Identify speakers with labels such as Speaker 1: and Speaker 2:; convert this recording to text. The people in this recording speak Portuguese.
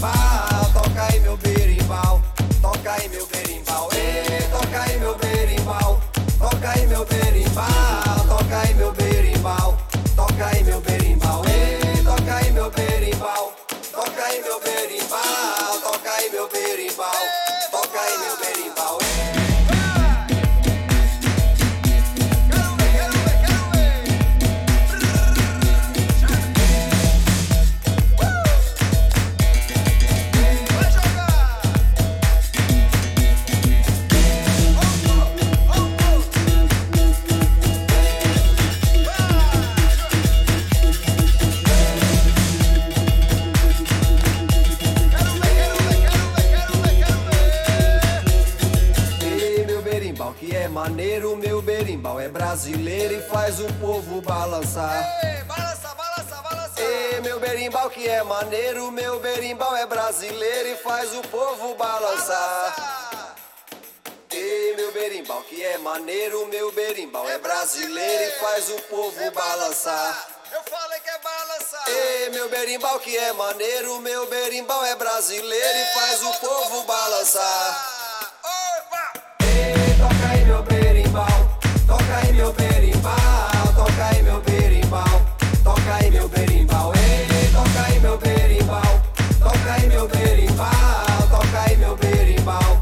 Speaker 1: toca aí meu berimbau, toca aí meu berimbau, ei, toca aí meu berimbau, toca aí meu berimbau, toca aí meu berimbau, toca aí meu berimbau, ei, toca aí meu berimbau, toca aí meu berimbau, toca aí meu berimbau, toca aí meu berimbau, faz o povo balançar.
Speaker 2: Ei,
Speaker 1: meu berimbau, que é maneiro, meu berimbau é brasileiro e faz o povo balançar.
Speaker 2: Eu falei que é balançar.
Speaker 1: Ei, meu berimbau, que é maneiro, meu berimbau é brasileiro e faz o povo balançar. Ei, toca aí meu berimbau, toca aí meu berimbau, toca aí meu berimbau, toca aí meu berimbau, ei, toca aí meu berimbau, berimbau, toca aí meu berimbau,